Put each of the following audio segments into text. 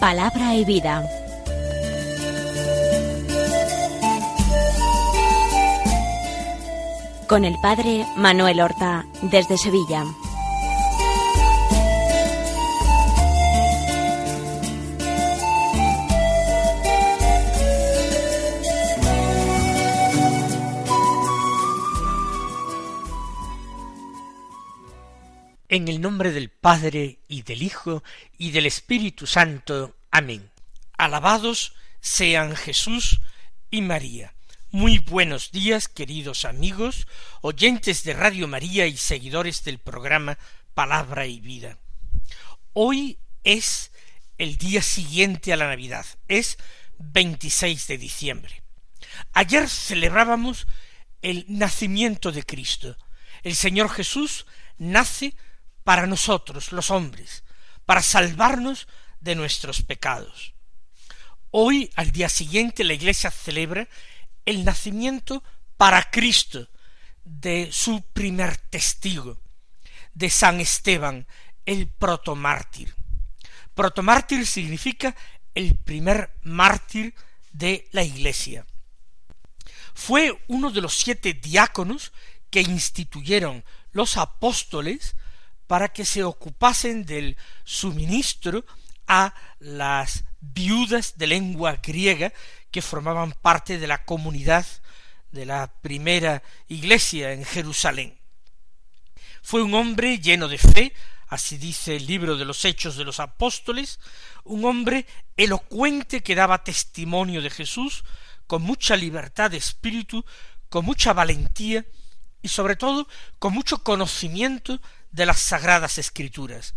Palabra y vida. Con el Padre Manuel Horta, desde Sevilla. En el nombre del Padre y del Hijo y del Espíritu Santo. Amén. Alabados sean Jesús y María. Muy buenos días, queridos amigos, oyentes de Radio María y seguidores del programa Palabra y Vida. Hoy es el día siguiente a la Navidad, es 26 de diciembre. Ayer celebrábamos el nacimiento de Cristo. El Señor Jesús nace para nosotros, los hombres, para salvarnos de nuestros pecados. Hoy, al día siguiente, la Iglesia celebra el nacimiento para Cristo de su primer testigo, de San Esteban, el protomártir. Protomártir significa el primer mártir de la Iglesia. Fue uno de los siete diáconos que instituyeron los apóstoles para que se ocupasen del suministro a las viudas de lengua griega que formaban parte de la comunidad de la primera iglesia en Jerusalén. Fue un hombre lleno de fe, así dice el libro de los Hechos de los Apóstoles, un hombre elocuente que daba testimonio de Jesús, con mucha libertad de espíritu, con mucha valentía y sobre todo con mucho conocimiento de las sagradas escrituras.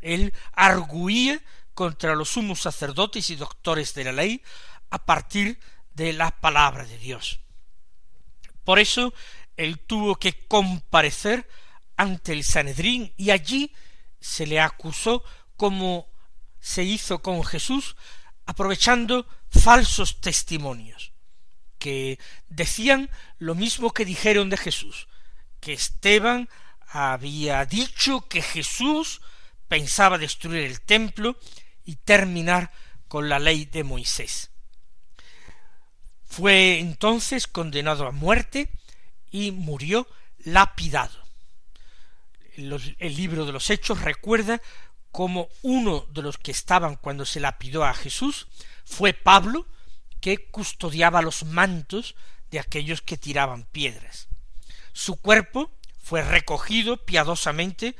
Él arguía contra los sumos sacerdotes y doctores de la ley a partir de la palabra de Dios. Por eso él tuvo que comparecer ante el Sanedrín y allí se le acusó como se hizo con Jesús aprovechando falsos testimonios que decían lo mismo que dijeron de Jesús, que Esteban había dicho que Jesús pensaba destruir el templo y terminar con la ley de Moisés. Fue entonces condenado a muerte y murió lapidado. El libro de los Hechos recuerda como uno de los que estaban cuando se lapidó a Jesús fue Pablo, que custodiaba los mantos de aquellos que tiraban piedras. Su cuerpo fue recogido piadosamente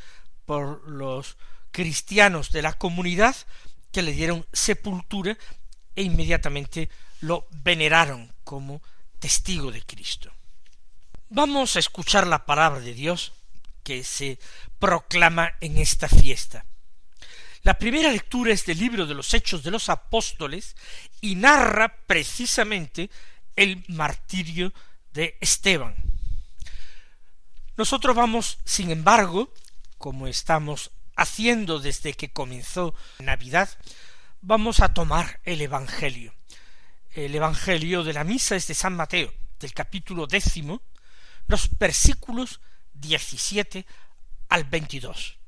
por los cristianos de la comunidad que le dieron sepultura e inmediatamente lo veneraron como testigo de Cristo. Vamos a escuchar la palabra de Dios que se proclama en esta fiesta. La primera lectura es del libro de los Hechos de los Apóstoles y narra precisamente el martirio de Esteban. Nosotros vamos, sin embargo, como estamos haciendo desde que comenzó Navidad, vamos a tomar el Evangelio. El Evangelio de la misa es de San Mateo, del capítulo décimo, los versículos diecisiete al veintidós,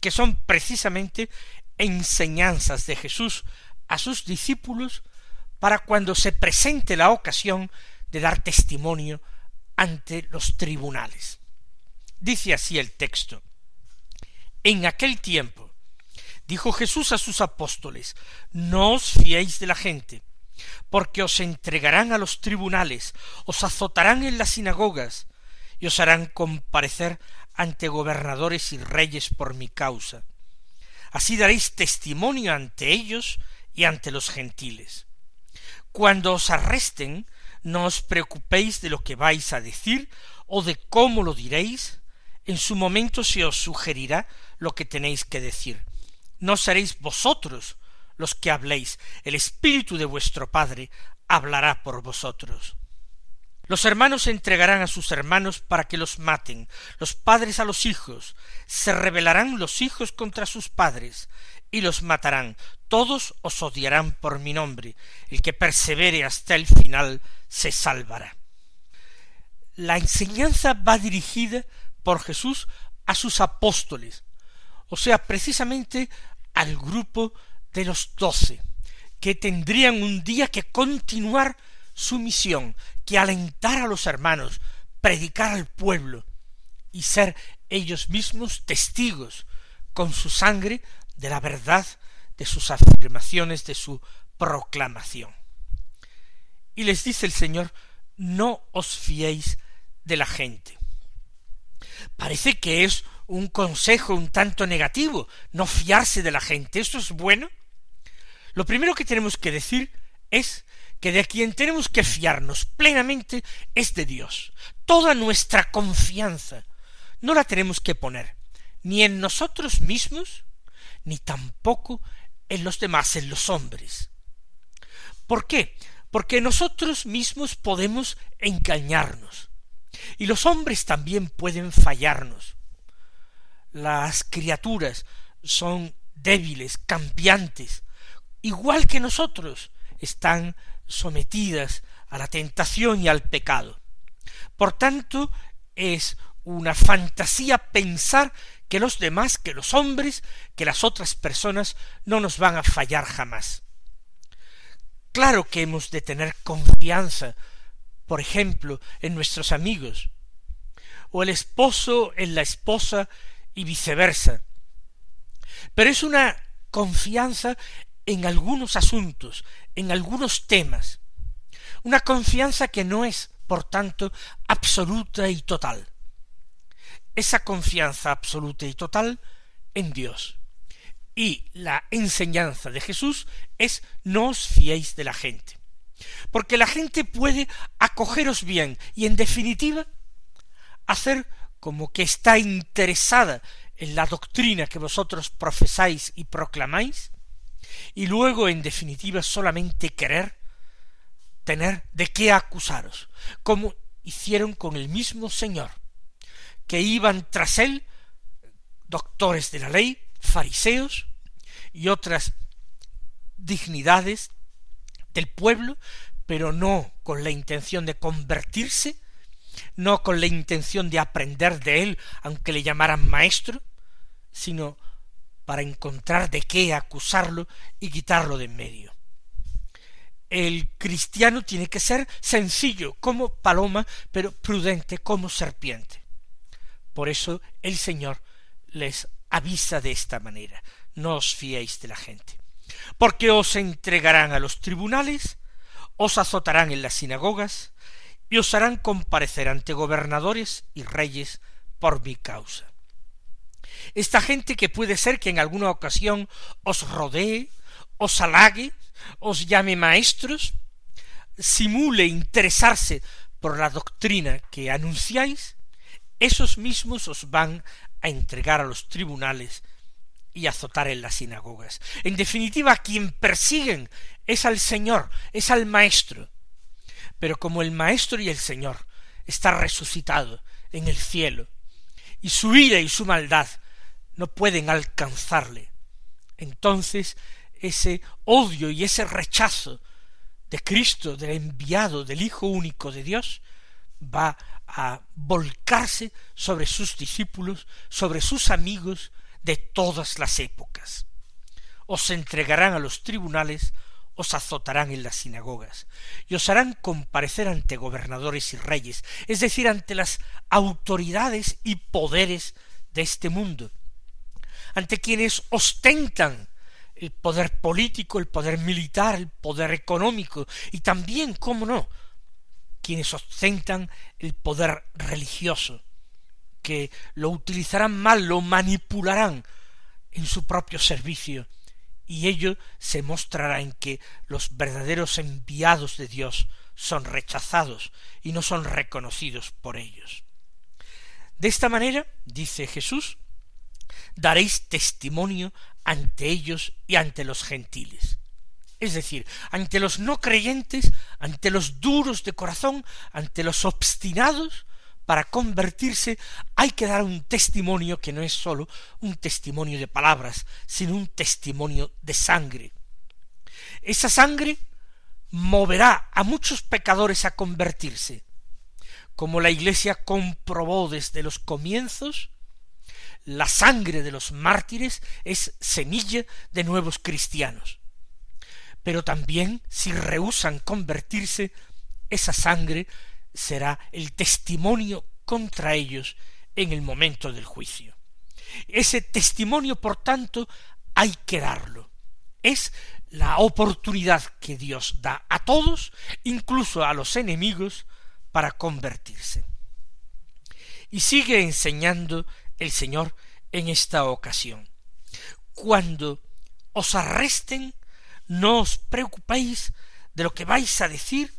que son precisamente enseñanzas de Jesús a sus discípulos para cuando se presente la ocasión de dar testimonio ante los tribunales. Dice así el texto. En aquel tiempo dijo Jesús a sus apóstoles, no os fiéis de la gente, porque os entregarán a los tribunales, os azotarán en las sinagogas, y os harán comparecer ante gobernadores y reyes por mi causa. Así daréis testimonio ante ellos y ante los gentiles. Cuando os arresten, no os preocupéis de lo que vais a decir o de cómo lo diréis, en su momento se os sugerirá lo que tenéis que decir. No seréis vosotros los que habléis, el Espíritu de vuestro Padre hablará por vosotros. Los hermanos entregarán a sus hermanos para que los maten, los padres a los hijos, se rebelarán los hijos contra sus padres, y los matarán, todos os odiarán por mi nombre, el que persevere hasta el final se salvará. La enseñanza va dirigida por Jesús a sus apóstoles, o sea, precisamente al grupo de los doce, que tendrían un día que continuar su misión, que alentar a los hermanos, predicar al pueblo y ser ellos mismos testigos con su sangre de la verdad de sus afirmaciones, de su proclamación. Y les dice el Señor, no os fiéis de la gente. Parece que es un consejo un tanto negativo, no fiarse de la gente. ¿Esto es bueno? Lo primero que tenemos que decir es que de quien tenemos que fiarnos plenamente es de Dios. Toda nuestra confianza no la tenemos que poner ni en nosotros mismos, ni tampoco en los demás, en los hombres. ¿Por qué? Porque nosotros mismos podemos engañarnos, y los hombres también pueden fallarnos. Las criaturas son débiles, cambiantes, igual que nosotros, están sometidas a la tentación y al pecado. Por tanto, es una fantasía pensar que los demás, que los hombres, que las otras personas no nos van a fallar jamás. Claro que hemos de tener confianza, por ejemplo, en nuestros amigos, o el esposo en la esposa y viceversa. Pero es una confianza en algunos asuntos, en algunos temas, una confianza que no es, por tanto, absoluta y total esa confianza absoluta y total en Dios. Y la enseñanza de Jesús es no os fiéis de la gente. Porque la gente puede acogeros bien y en definitiva hacer como que está interesada en la doctrina que vosotros profesáis y proclamáis, y luego en definitiva solamente querer tener de qué acusaros, como hicieron con el mismo Señor, que iban tras él doctores de la ley, fariseos y otras dignidades del pueblo, pero no con la intención de convertirse, no con la intención de aprender de él, aunque le llamaran maestro, sino para encontrar de qué acusarlo y quitarlo de en medio. El cristiano tiene que ser sencillo como paloma, pero prudente como serpiente. Por eso el Señor les avisa de esta manera, no os fiéis de la gente, porque os entregarán a los tribunales, os azotarán en las sinagogas, y os harán comparecer ante gobernadores y reyes por mi causa. Esta gente que puede ser que en alguna ocasión os rodee, os halague, os llame maestros, simule interesarse por la doctrina que anunciáis, esos mismos os van a entregar a los tribunales y azotar en las sinagogas. En definitiva, quien persiguen es al Señor, es al Maestro. Pero como el Maestro y el Señor está resucitado en el cielo, y su ira y su maldad no pueden alcanzarle, entonces ese odio y ese rechazo de Cristo, del enviado, del Hijo único de Dios, va a volcarse sobre sus discípulos, sobre sus amigos de todas las épocas. Os entregarán a los tribunales, os azotarán en las sinagogas, y os harán comparecer ante gobernadores y reyes, es decir, ante las autoridades y poderes de este mundo, ante quienes ostentan el poder político, el poder militar, el poder económico, y también, cómo no, quienes ostentan el poder religioso, que lo utilizarán mal, lo manipularán en su propio servicio, y ello se mostrará en que los verdaderos enviados de Dios son rechazados y no son reconocidos por ellos. De esta manera, dice Jesús, daréis testimonio ante ellos y ante los gentiles. Es decir, ante los no creyentes, ante los duros de corazón, ante los obstinados, para convertirse hay que dar un testimonio que no es sólo un testimonio de palabras, sino un testimonio de sangre. Esa sangre moverá a muchos pecadores a convertirse. Como la Iglesia comprobó desde los comienzos, la sangre de los mártires es semilla de nuevos cristianos pero también si rehusan convertirse, esa sangre será el testimonio contra ellos en el momento del juicio. Ese testimonio, por tanto, hay que darlo. Es la oportunidad que Dios da a todos, incluso a los enemigos, para convertirse. Y sigue enseñando el Señor en esta ocasión. Cuando os arresten, no os preocupéis de lo que vais a decir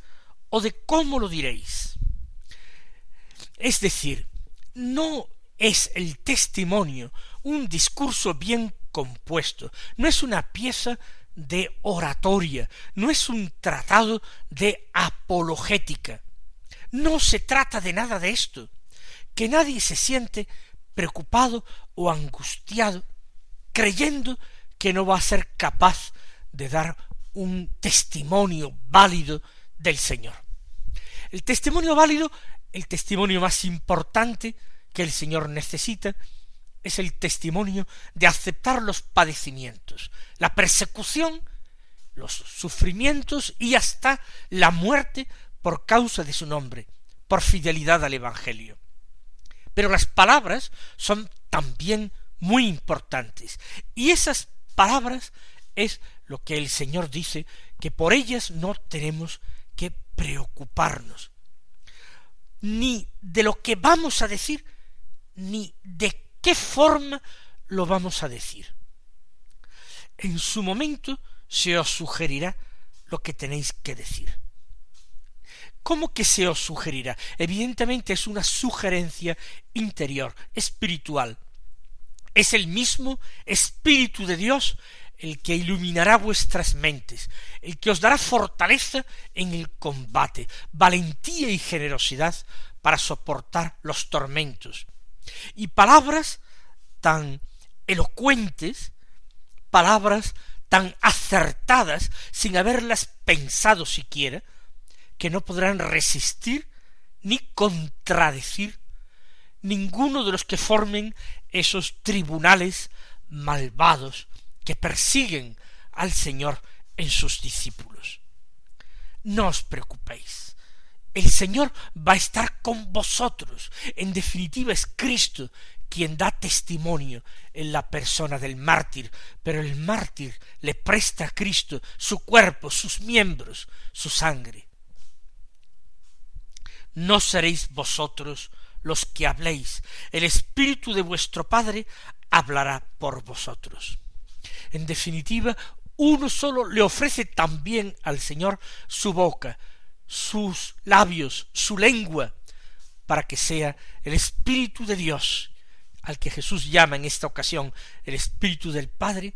o de cómo lo diréis. Es decir, no es el testimonio un discurso bien compuesto, no es una pieza de oratoria, no es un tratado de apologética. No se trata de nada de esto, que nadie se siente preocupado o angustiado, creyendo que no va a ser capaz de dar un testimonio válido del Señor. El testimonio válido, el testimonio más importante que el Señor necesita, es el testimonio de aceptar los padecimientos, la persecución, los sufrimientos y hasta la muerte por causa de su nombre, por fidelidad al Evangelio. Pero las palabras son también muy importantes, y esas palabras es lo que el Señor dice, que por ellas no tenemos que preocuparnos, ni de lo que vamos a decir, ni de qué forma lo vamos a decir. En su momento se os sugerirá lo que tenéis que decir. ¿Cómo que se os sugerirá? Evidentemente es una sugerencia interior, espiritual. Es el mismo Espíritu de Dios el que iluminará vuestras mentes, el que os dará fortaleza en el combate, valentía y generosidad para soportar los tormentos, y palabras tan elocuentes, palabras tan acertadas sin haberlas pensado siquiera, que no podrán resistir ni contradecir ninguno de los que formen esos tribunales malvados que persiguen al Señor en sus discípulos. No os preocupéis. El Señor va a estar con vosotros. En definitiva es Cristo quien da testimonio en la persona del mártir, pero el mártir le presta a Cristo su cuerpo, sus miembros, su sangre. No seréis vosotros los que habléis, el Espíritu de vuestro Padre hablará por vosotros. En definitiva, uno solo le ofrece también al Señor su boca, sus labios, su lengua, para que sea el Espíritu de Dios, al que Jesús llama en esta ocasión el Espíritu del Padre,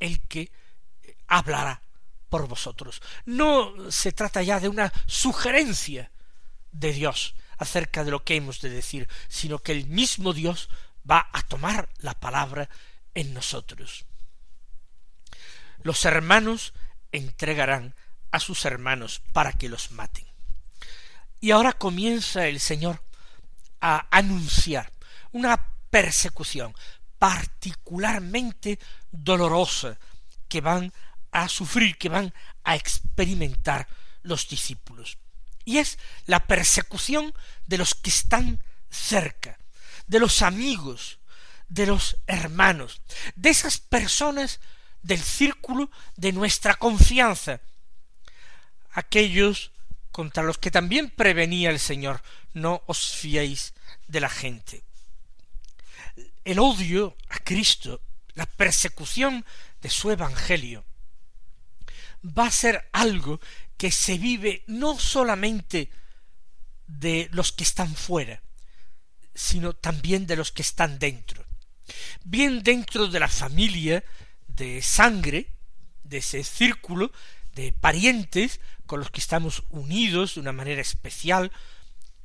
el que hablará por vosotros. No se trata ya de una sugerencia de Dios acerca de lo que hemos de decir, sino que el mismo Dios va a tomar la palabra en nosotros los hermanos entregarán a sus hermanos para que los maten. Y ahora comienza el Señor a anunciar una persecución particularmente dolorosa que van a sufrir, que van a experimentar los discípulos. Y es la persecución de los que están cerca, de los amigos, de los hermanos, de esas personas del círculo de nuestra confianza, aquellos contra los que también prevenía el Señor, no os fiéis de la gente. El odio a Cristo, la persecución de su Evangelio, va a ser algo que se vive no solamente de los que están fuera, sino también de los que están dentro. Bien dentro de la familia, de sangre, de ese círculo de parientes con los que estamos unidos de una manera especial,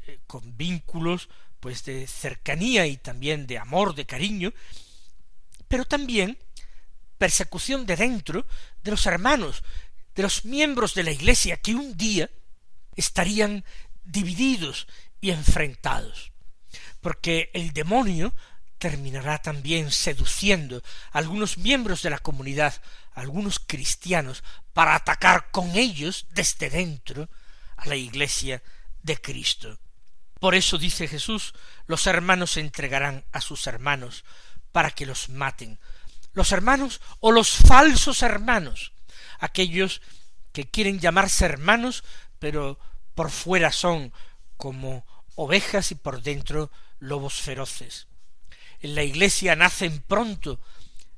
eh, con vínculos pues de cercanía y también de amor, de cariño, pero también persecución de dentro de los hermanos, de los miembros de la Iglesia que un día estarían divididos y enfrentados, porque el demonio terminará también seduciendo a algunos miembros de la comunidad, a algunos cristianos, para atacar con ellos desde dentro a la iglesia de Cristo. Por eso dice Jesús, los hermanos se entregarán a sus hermanos para que los maten. Los hermanos o los falsos hermanos, aquellos que quieren llamarse hermanos, pero por fuera son como ovejas y por dentro lobos feroces. En la iglesia nacen pronto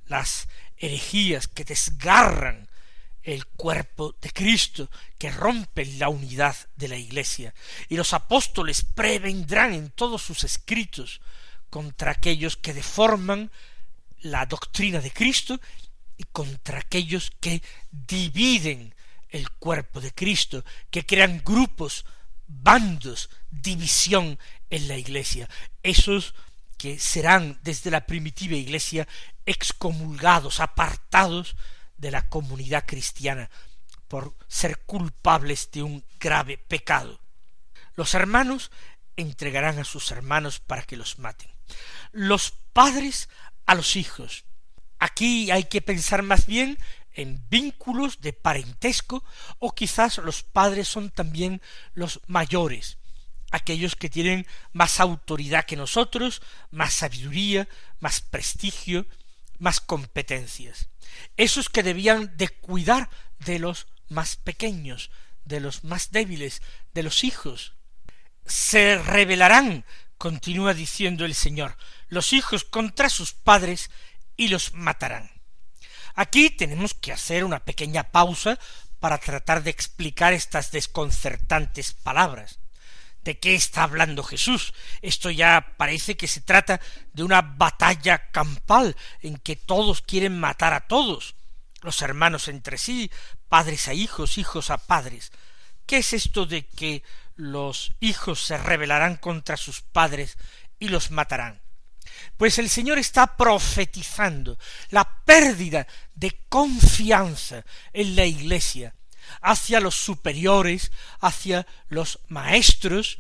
las herejías que desgarran el cuerpo de Cristo, que rompen la unidad de la iglesia, y los apóstoles prevendrán en todos sus escritos contra aquellos que deforman la doctrina de Cristo y contra aquellos que dividen el cuerpo de Cristo, que crean grupos, bandos, división en la iglesia. Esos serán desde la primitiva iglesia excomulgados, apartados de la comunidad cristiana por ser culpables de un grave pecado. Los hermanos entregarán a sus hermanos para que los maten. Los padres a los hijos. Aquí hay que pensar más bien en vínculos de parentesco o quizás los padres son también los mayores, aquellos que tienen más autoridad que nosotros, más sabiduría, más prestigio, más competencias. Esos que debían de cuidar de los más pequeños, de los más débiles, de los hijos. Se rebelarán, continúa diciendo el Señor, los hijos contra sus padres y los matarán. Aquí tenemos que hacer una pequeña pausa para tratar de explicar estas desconcertantes palabras. ¿De qué está hablando Jesús? Esto ya parece que se trata de una batalla campal en que todos quieren matar a todos, los hermanos entre sí, padres a hijos, hijos a padres. ¿Qué es esto de que los hijos se rebelarán contra sus padres y los matarán? Pues el Señor está profetizando la pérdida de confianza en la Iglesia, hacia los superiores, hacia los maestros,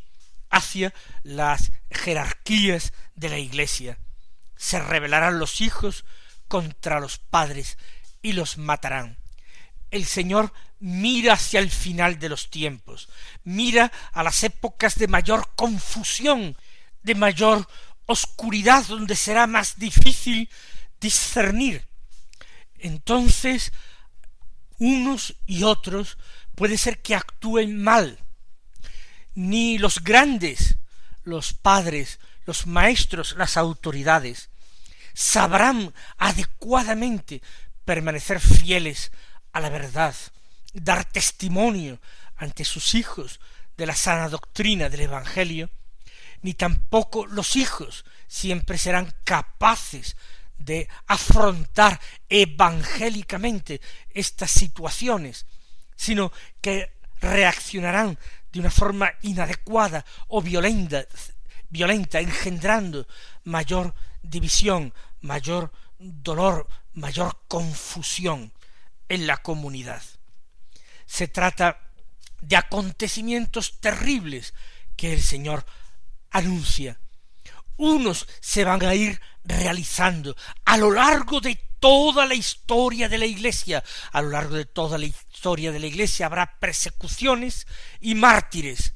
hacia las jerarquías de la Iglesia. Se rebelarán los hijos contra los padres y los matarán. El Señor mira hacia el final de los tiempos, mira a las épocas de mayor confusión, de mayor oscuridad, donde será más difícil discernir. Entonces unos y otros puede ser que actúen mal. Ni los grandes, los padres, los maestros, las autoridades, sabrán adecuadamente permanecer fieles a la verdad, dar testimonio ante sus hijos de la sana doctrina del Evangelio, ni tampoco los hijos siempre serán capaces de afrontar evangélicamente estas situaciones, sino que reaccionarán de una forma inadecuada o violenta, violenta, engendrando mayor división, mayor dolor, mayor confusión en la comunidad. Se trata de acontecimientos terribles que el Señor anuncia. Unos se van a ir realizando a lo largo de toda la historia de la Iglesia. A lo largo de toda la historia de la Iglesia habrá persecuciones y mártires,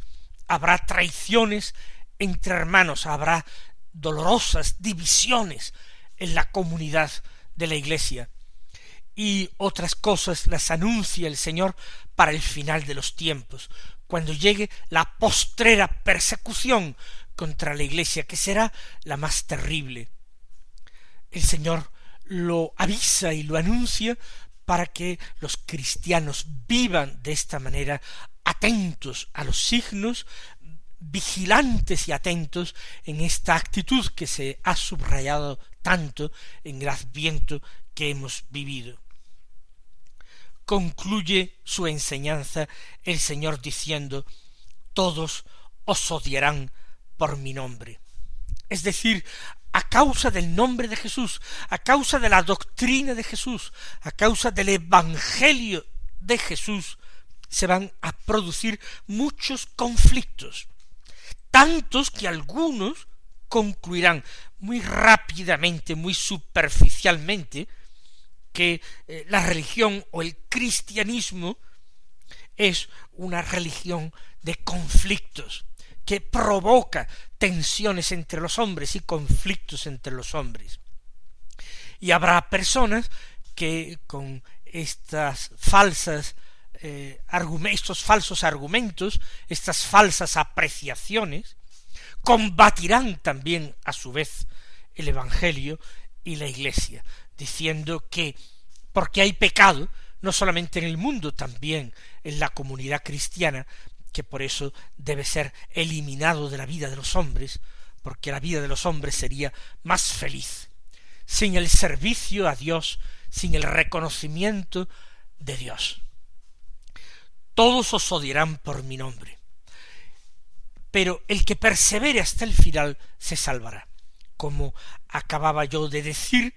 habrá traiciones entre hermanos, habrá dolorosas divisiones en la comunidad de la Iglesia. Y otras cosas las anuncia el Señor para el final de los tiempos, cuando llegue la postrera persecución contra la Iglesia, que será la más terrible el Señor lo avisa y lo anuncia para que los cristianos vivan de esta manera atentos a los signos, vigilantes y atentos en esta actitud que se ha subrayado tanto en el adviento que hemos vivido. Concluye su enseñanza el Señor diciendo todos os odiarán por mi nombre. Es decir, a causa del nombre de Jesús, a causa de la doctrina de Jesús, a causa del Evangelio de Jesús, se van a producir muchos conflictos, tantos que algunos concluirán muy rápidamente, muy superficialmente, que eh, la religión o el cristianismo es una religión de conflictos, que provoca tensiones entre los hombres y conflictos entre los hombres. Y habrá personas que con estas falsas eh, estos falsos argumentos, estas falsas apreciaciones, combatirán también a su vez el Evangelio y la Iglesia, diciendo que porque hay pecado, no solamente en el mundo, también en la comunidad cristiana, que por eso debe ser eliminado de la vida de los hombres, porque la vida de los hombres sería más feliz, sin el servicio a Dios, sin el reconocimiento de Dios. Todos os odiarán por mi nombre, pero el que persevere hasta el final se salvará. Como acababa yo de decir,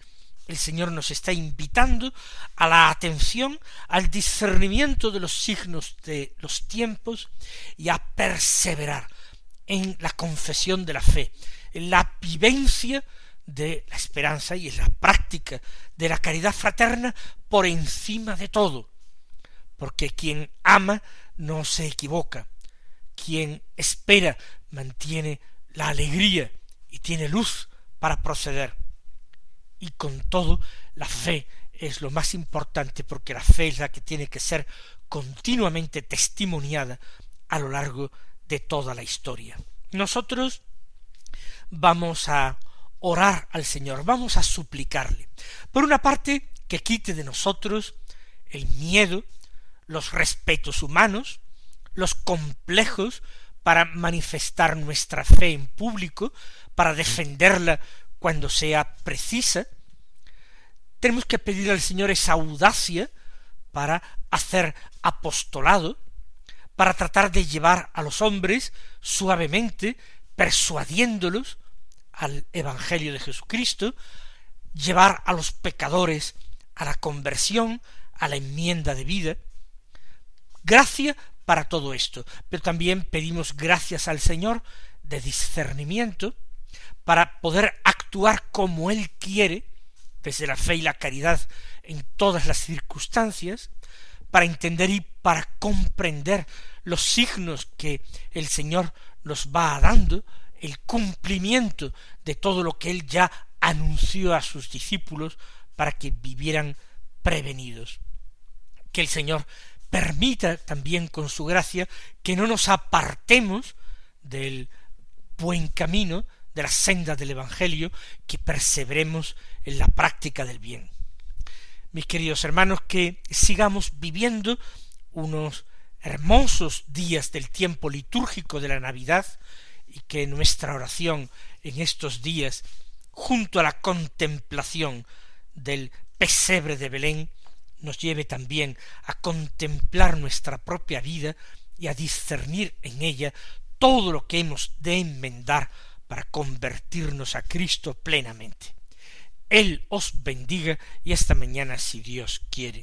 el Señor nos está invitando a la atención, al discernimiento de los signos de los tiempos y a perseverar en la confesión de la fe, en la vivencia de la esperanza y en la práctica de la caridad fraterna por encima de todo, porque quien ama no se equivoca, quien espera mantiene la alegría y tiene luz para proceder y con todo la fe es lo más importante porque la fe es la que tiene que ser continuamente testimoniada a lo largo de toda la historia. Nosotros vamos a orar al Señor, vamos a suplicarle. Por una parte, que quite de nosotros el miedo, los respetos humanos, los complejos para manifestar nuestra fe en público, para defenderla cuando sea precisa, tenemos que pedir al Señor esa audacia para hacer apostolado, para tratar de llevar a los hombres suavemente, persuadiéndolos al Evangelio de Jesucristo, llevar a los pecadores a la conversión, a la enmienda de vida. Gracia para todo esto, pero también pedimos gracias al Señor de discernimiento, para poder actuar como Él quiere, desde la fe y la caridad en todas las circunstancias, para entender y para comprender los signos que el Señor nos va dando, el cumplimiento de todo lo que Él ya anunció a sus discípulos para que vivieran prevenidos. Que el Señor permita también con su gracia que no nos apartemos del buen camino, de la senda del Evangelio, que perseveremos en la práctica del bien. Mis queridos hermanos, que sigamos viviendo unos hermosos días del tiempo litúrgico de la Navidad y que nuestra oración en estos días, junto a la contemplación del pesebre de Belén, nos lleve también a contemplar nuestra propia vida y a discernir en ella todo lo que hemos de enmendar para convertirnos a Cristo plenamente. Él os bendiga y esta mañana si Dios quiere.